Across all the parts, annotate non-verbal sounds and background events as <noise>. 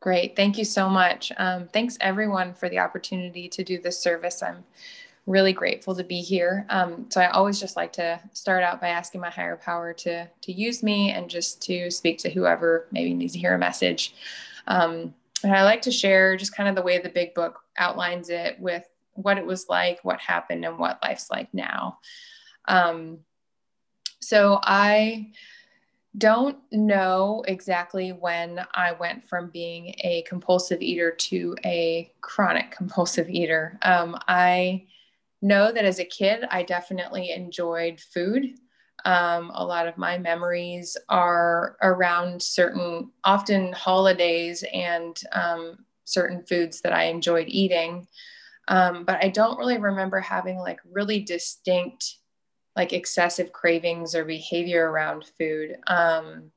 Great. Thank you so much. Um, thanks everyone for the opportunity to do this service. I'm really grateful to be here. Um, so I always just like to start out by asking my higher power to to use me and just to speak to whoever maybe needs to hear a message. Um, and I like to share just kind of the way the big book outlines it with what it was like, what happened, and what life's like now. Um, so I don't know exactly when I went from being a compulsive eater to a chronic compulsive eater. Um, I know that as a kid, I definitely enjoyed food. Um, a lot of my memories are around certain, often holidays and um, certain foods that I enjoyed eating. Um, but I don't really remember having like really distinct like excessive cravings or behavior around food. Um,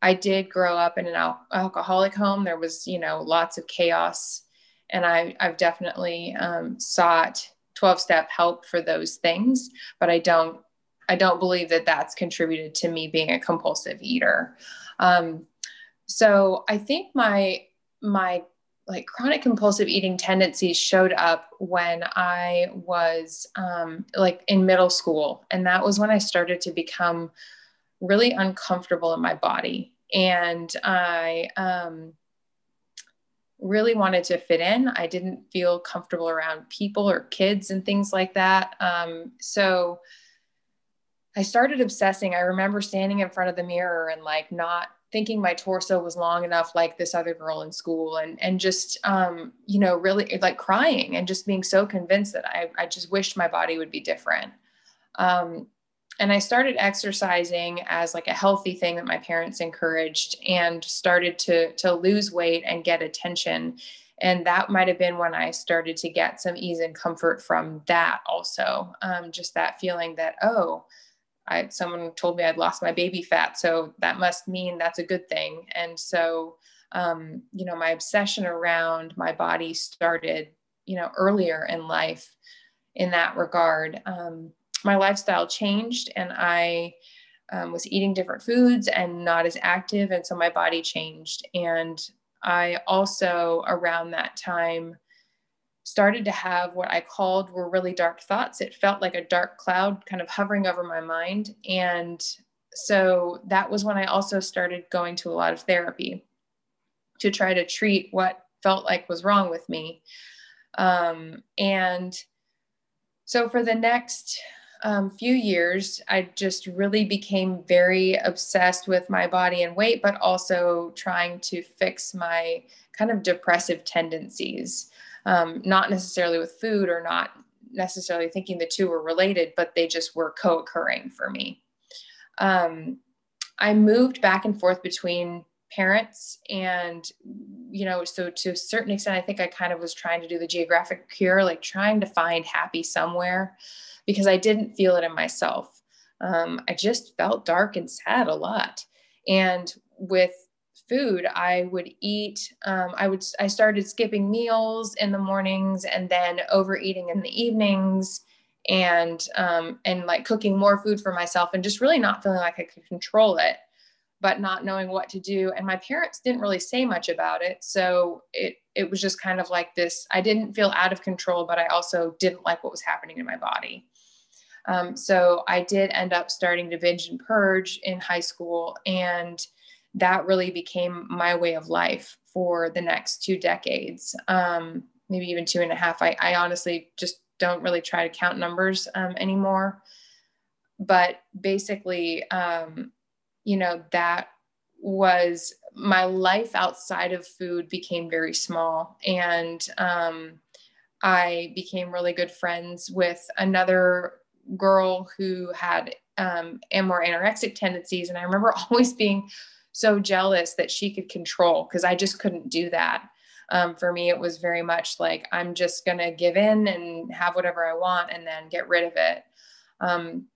I did grow up in an al- alcoholic home. There was, you know, lots of chaos, and I, I've definitely um, sought 12 step help for those things, but I don't, I don't believe that that's contributed to me being a compulsive eater. Um, so I think my my like chronic compulsive eating tendencies showed up when I was um, like in middle school. And that was when I started to become really uncomfortable in my body. And I um, really wanted to fit in. I didn't feel comfortable around people or kids and things like that. Um, so I started obsessing. I remember standing in front of the mirror and like not thinking my torso was long enough like this other girl in school and and just um you know really like crying and just being so convinced that i i just wished my body would be different. Um and i started exercising as like a healthy thing that my parents encouraged and started to to lose weight and get attention. And that might have been when i started to get some ease and comfort from that also um, just that feeling that oh I someone told me I'd lost my baby fat, so that must mean that's a good thing. And so, um, you know, my obsession around my body started, you know, earlier in life. In that regard, um, my lifestyle changed, and I um, was eating different foods and not as active, and so my body changed. And I also, around that time, started to have what I called were really dark thoughts. It felt like a dark cloud kind of hovering over my mind. And so that was when I also started going to a lot of therapy to try to treat what felt like was wrong with me. Um, and so for the next um, few years, I just really became very obsessed with my body and weight, but also trying to fix my kind of depressive tendencies um, not necessarily with food or not necessarily thinking the two were related, but they just were co occurring for me. Um, I moved back and forth between parents and you know so to a certain extent i think i kind of was trying to do the geographic cure like trying to find happy somewhere because i didn't feel it in myself um, i just felt dark and sad a lot and with food i would eat um, i would i started skipping meals in the mornings and then overeating in the evenings and um, and like cooking more food for myself and just really not feeling like i could control it but not knowing what to do. And my parents didn't really say much about it. So it it was just kind of like this i didn't feel out of control but i also didn't like what was happening in my body. Um, so i did end up starting to binge and purge in high school and that really became my way of life for the next two decades, um, maybe even two and a half. I, I, honestly just don't really try to count numbers um, anymore. But basically, um, you know, that was my life outside of food became very small. And um, I became really good friends with another girl who had um, and more anorexic tendencies. And I remember <laughs> always being so jealous that she could control because I just couldn't do that. Um, for me, it was very much like I'm just going to give in and have whatever I want and then get rid of it. Um,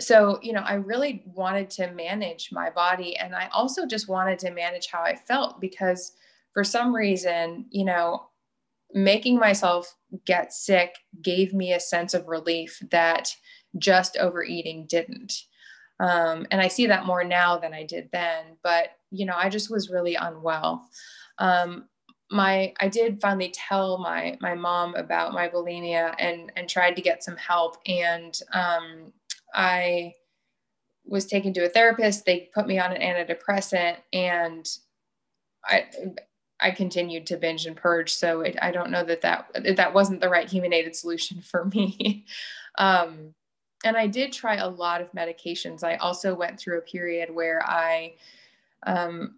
so, you know, I really wanted to manage my body and I also just wanted to manage how I felt because for some reason, you know, making myself get sick gave me a sense of relief that just overeating didn't. Um, and I see that more now than I did then. But you know, I just was really unwell. Um, my I did finally tell my my mom about my bulimia and and tried to get some help and um, I was taken to a therapist. They put me on an antidepressant and I I continued to binge and purge. So it, I don't know that that that wasn't the right human aided solution for me. <laughs> um, and I did try a lot of medications. I also went through a period where I um,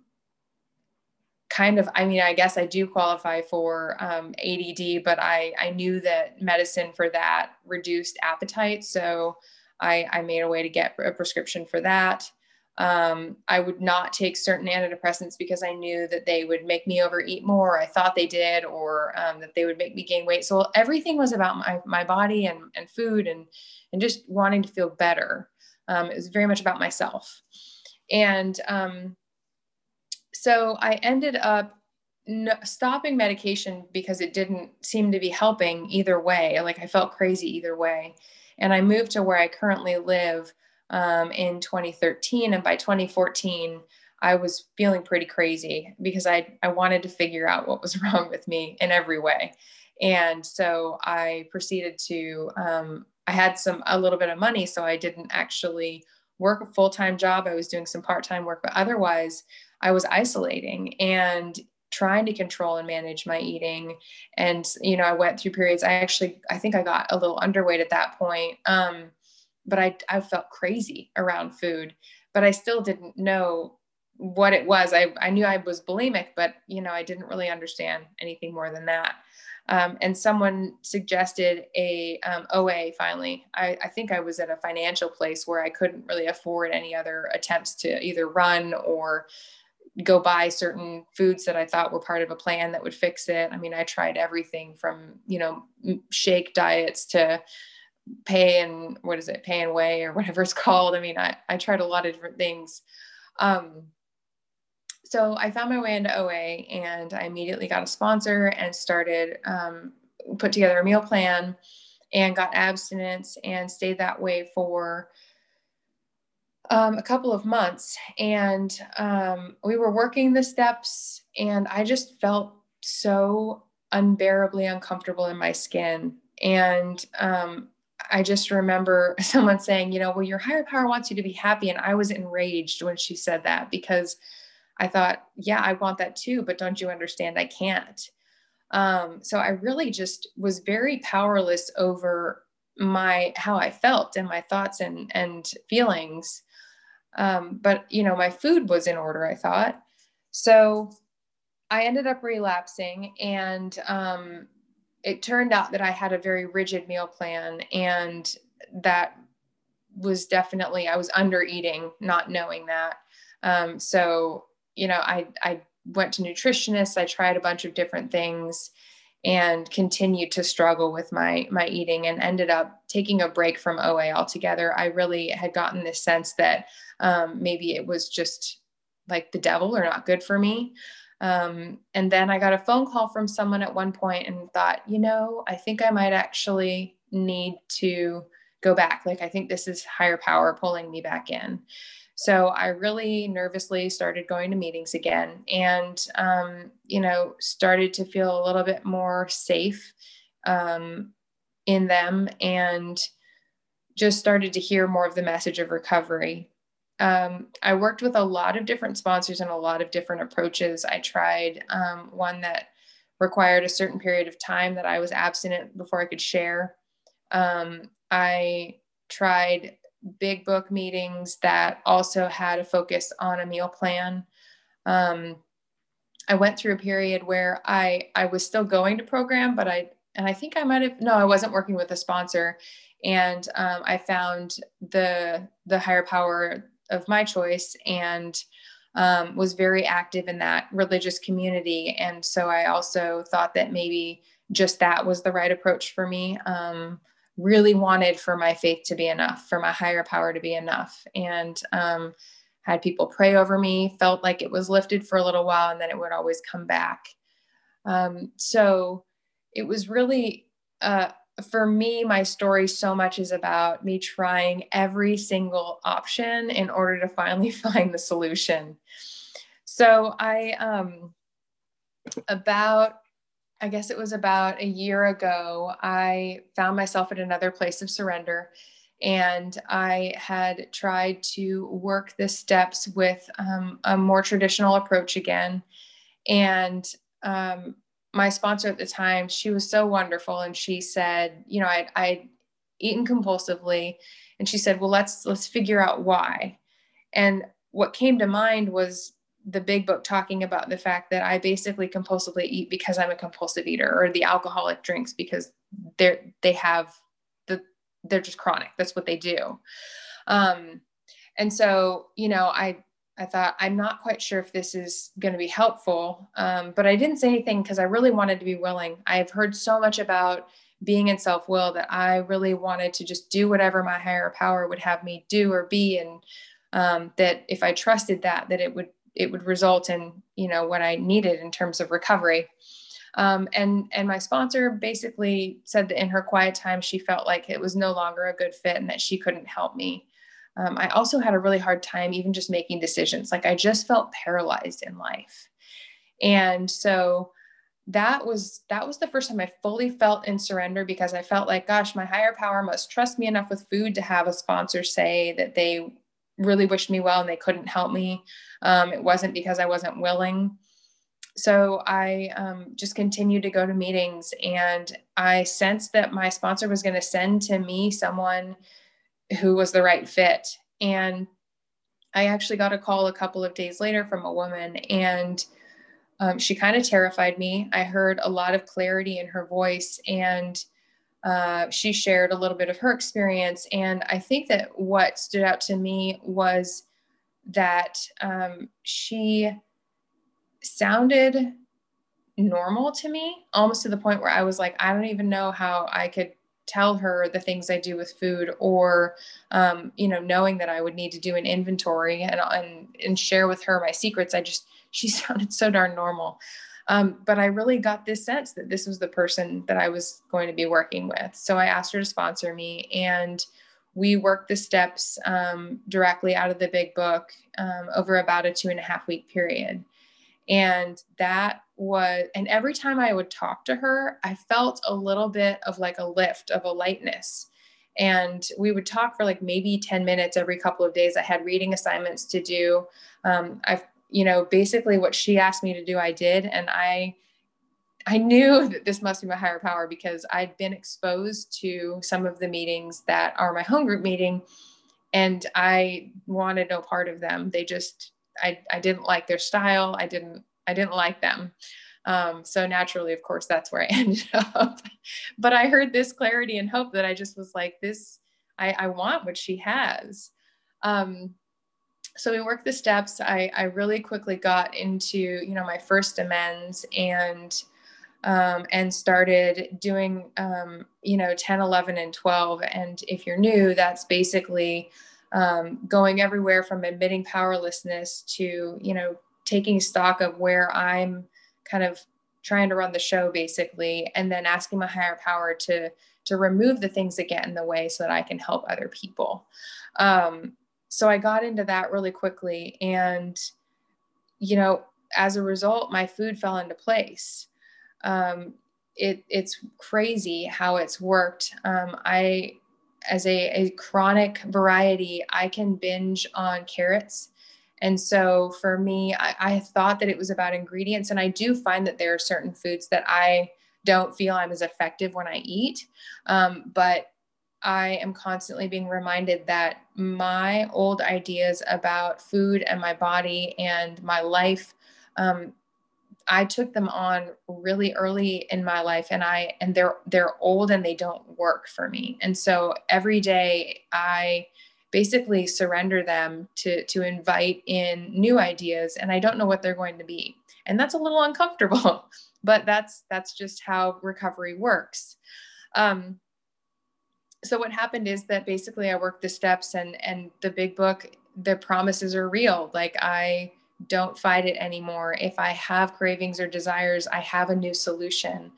kind of, I mean, I guess I do qualify for um, ADD, but I, I knew that medicine for that reduced appetite. So I, I made a way to get a prescription for that. Um, I would not take certain antidepressants because I knew that they would make me overeat more. I thought they did, or um, that they would make me gain weight. So everything was about my, my body and, and food and, and just wanting to feel better. Um, it was very much about myself. And um, so I ended up stopping medication because it didn't seem to be helping either way. Like I felt crazy either way. And I moved to where I currently live um, in 2013. And by 2014, I was feeling pretty crazy because I, I wanted to figure out what was <laughs> wrong with me in every way. And so I proceeded to, um, I had some, a little bit of money, so I didn't actually work a full time job. I was doing some part time work, but otherwise, I was isolating and trying to control and manage my eating and you know i went through periods i actually i think i got a little underweight at that point um, but I, I felt crazy around food but i still didn't know what it was. I, I knew i was bulimic but you know i didn't really understand anything more than that. Um, and someone suggested a um, oa finally. I, I think i was at a financial place where i couldn't really afford any other attempts to either run or go buy certain foods that I thought were part of a plan that would fix it. I mean, I tried everything from, you know, shake diets to pay and what is it, pay and weigh or <laughs> whatever it's called. I mean, I, I tried a lot of different things. Um, so I found my way into OA and I immediately got a sponsor and started, um, put together a meal plan and got abstinence and stayed that way for um, a couple of months and um, we were working the steps and i just felt so unbearably uncomfortable in my skin and um, i just remember <laughs> someone saying you know well your higher power wants you to be happy and i was enraged when she said that because i thought yeah i want that too but don't you understand i can't um, so i really just was very powerless over my how i felt and my thoughts and and feelings um, but you know, my food was in order, I thought. So I ended up relapsing and um, it turned out that I had a very rigid meal plan and that was definitely I was under eating, not knowing that. Um, so, you know, I I went to nutritionists, I tried a bunch of different things and continued to struggle with my my eating and ended up taking a break from OA altogether. I really had gotten this sense that um, maybe it was just like the devil or not good for me. Um, and then I got a phone call from someone at one point and thought, you know, I think I might actually need to go back. Like, I think this is higher power pulling me back in. So I really nervously started going to meetings again and, um, you know, started to feel a little bit more safe um, in them and just started to hear more of the message of recovery. Um, I worked with a lot of different sponsors and a lot of different approaches. I tried um, one that required a certain period of time that I was abstinent before I could share. Um, I tried big book meetings that also had a focus on a meal plan. Um, I went through a period where I I was still going to program, but I and I think I might have no, I wasn't working with a sponsor, and um, I found the the higher power of my choice and um, was very active in that religious community, and so I also thought that maybe just that was the right approach for me. Um, really wanted for my faith to be enough, for my higher power to be enough. And um, had people pray over me, felt like it was lifted for a little while and then it would always come back. Um, so it was really, uh, for me, my story so much is about me trying every single option in order to finally <laughs> find the solution. So I, um, about, I guess it was about a year ago, I found myself at another place of surrender. And I had tried to work the steps with um, a more traditional approach again. And um, my sponsor at the time, she was so wonderful. And she said, you know, I'd, I'd eaten compulsively. And she said, well, let's, let's figure out why. And what came to mind was the big book talking about the fact that I basically compulsively eat because I'm a compulsive eater or the alcoholic drinks because they're they have the they're just chronic. That's what they do. Um, and so, you know, I I thought I'm not quite sure if this is going to be helpful, um, but I didn't say anything because I really wanted to be willing. I've heard so much about being in self will that I really wanted to just do whatever my higher power would have me do or be, and um, that if I trusted that, that it would it would result in you know what I needed in terms of recovery. Um, and and my sponsor basically said that in her quiet time she felt like it was no longer a good fit and that she couldn't help me. Um, I also had a really hard time even just making decisions. Like I just felt paralyzed in life, and so that was that was the first time I fully felt in surrender because I felt like, gosh, my higher power must trust me enough with food to have a sponsor say that they really wished me well and they couldn't help me. Um, it wasn't because I wasn't willing. So I um, just continued to go to meetings and I sensed that my sponsor was going to send to me someone who was the right fit. And I actually got a call a couple of days later from a woman and um, she kind of terrified me. I heard a lot of clarity in her voice and uh, she shared a little bit of her experience. And I think that what stood out to me was that um, she sounded normal to me, almost to the point where I was like, I don't even know how I could tell her the things I do with food or, um, you know, knowing that I would need to do an inventory and, and, and share with her my secrets. I just, <laughs> she sounded so darn normal. Um, but I really got this sense that this was the person that I was going to be working with. So I asked her to sponsor me and we worked the steps um, directly out of the big book um, over about a two and a half week period. And that was, and every time I would talk to her, I felt a little bit of like a lift, of a lightness. And we would talk for like maybe 10 minutes every couple of days. I had reading assignments to do. Um, I've you know, basically what she asked me to do, I did. And I, I knew <laughs> that this must be my higher power because I'd been exposed to some of the meetings that are my home group meeting and I wanted no part of them. They just, I, I didn't like their style. I didn't, I didn't like them. Um, so naturally, of course, that's where I <laughs> ended up. but I heard this clarity and hope that I just was like, this, I, I want what she has. Um, so we worked the steps. I, I really quickly got into, you know, my first amends and um, and started doing, um, you know, 10, 11, and 12. And if you're new, that's basically um, going everywhere from admitting powerlessness to, you know, taking stock of where I'm kind of trying to run the show basically, and then asking my higher power to to remove the things that get in the way so that I can help other people. Um, so I got into that really quickly. And, you know, as a result, my food fell into place. Um, it, it's crazy how it's worked. Um, I, as a, a chronic variety, I can binge on carrots. And so for me, I, I thought that it was about ingredients. And I do find that there are certain foods that I don't feel I'm as effective when I eat. Um, but I am constantly being reminded that my old ideas about food and my body and my life, um, I took them on really early in my life, and I and they're they're old and they don't work for me. And so every day I basically surrender them to to invite in new ideas, and I don't know what they're going to be, and that's a little uncomfortable, <laughs> but that's that's just how recovery works. Um, so what happened is that basically I worked the steps and and the big book the promises are real like I don't fight it anymore if I have cravings or desires I have a new solution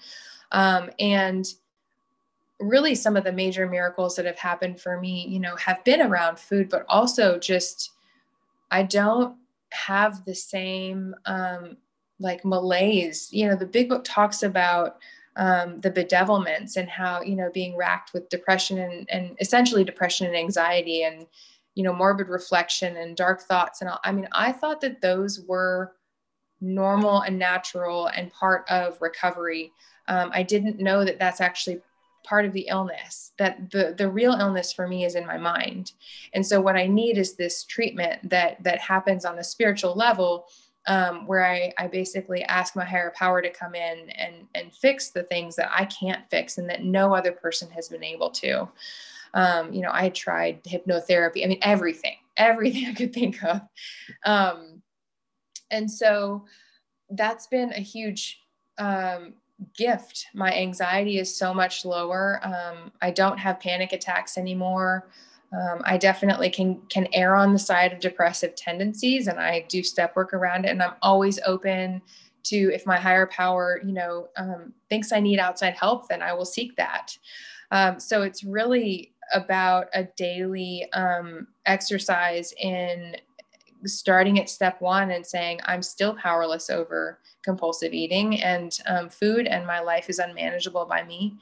um, and really some of the major miracles that have happened for me you know have been around food but also just I don't have the same um, like malaise. You know, the big book talks about um, the bedevilments and how you know being racked with depression and, and essentially depression and anxiety and you know morbid reflection and dark thoughts and. I mean, I thought that those were normal and natural and part of recovery. Um, I didn't know that that's actually part of the illness that the the real illness for me is in my mind and so what i need is this treatment that that happens on a spiritual level um, where I, I basically ask my higher power to come in and and fix the things that i can't fix and that no other person has been able to um, you know i tried hypnotherapy i mean everything <laughs> everything i could think of um, and so that's been a huge um, gift. My anxiety is so much lower. Um, I don't have panic attacks anymore. Um, I definitely can can err on the side of depressive tendencies, and I do step work around it. And I'm always open to if my higher power, you know, um, thinks I need outside help, then I will seek that. Um, so it's really about a daily um, exercise in starting at step one and saying i'm still powerless over compulsive eating and um, food and my life is unmanageable by me.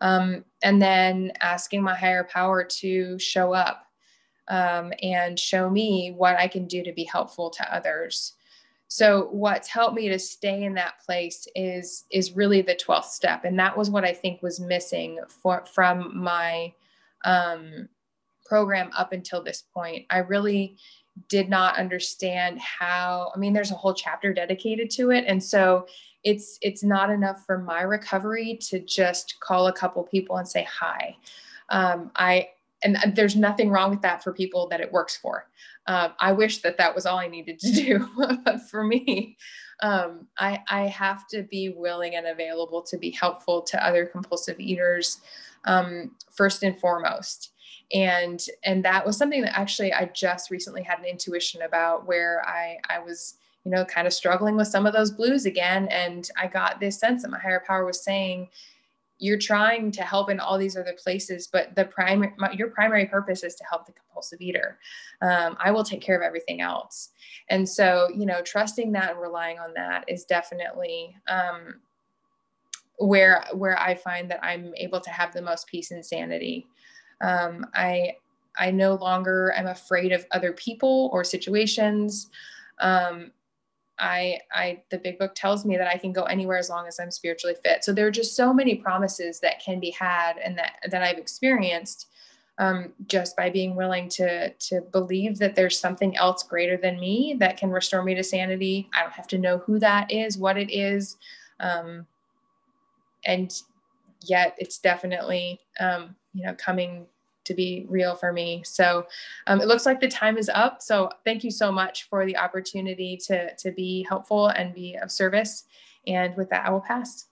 Um, and then asking my higher power to show up um, and show me what i can do to be helpful to others. So what's helped me to stay in that place is is really the 12th step. And that was what i think was missing for, from my um, program up until this point. I really did not understand how i mean there's a whole chapter dedicated to it. And so it's it's not enough for my recovery to just call a couple people and say hi. Um, i and there's nothing wrong with that for people that it works for. Um, i wish that that was all i needed to do <laughs> but for me um, I, I have to be willing and available to be helpful to other compulsive eaters um, first and foremost. And and that was something that actually i just recently had an intuition about where i i was you know kind of struggling with some of those blues again. And i got this sense that my higher power was saying you're trying to help in all these other places but the primary your primary purpose is to help the compulsive eater. Um, i will take care of everything else. And so you know trusting that and relying on that is definitely um, where where i find that i'm able to have the most peace and sanity um, I I no longer am afraid of other people or situations. Um, I, I, the big book tells me that I can go anywhere as long as I'm spiritually fit. So there are just so many promises that can be had and that, that I've experienced um, just by being willing to, to believe that there's something else greater than me that can restore me to sanity. I don't have to know who that is, what it is. Um, and yet it's definitely, um, you know, coming to be real for me. So um, it looks like the time is up. So thank you so much for the opportunity to, to be helpful and be of service. And with that, I will pass.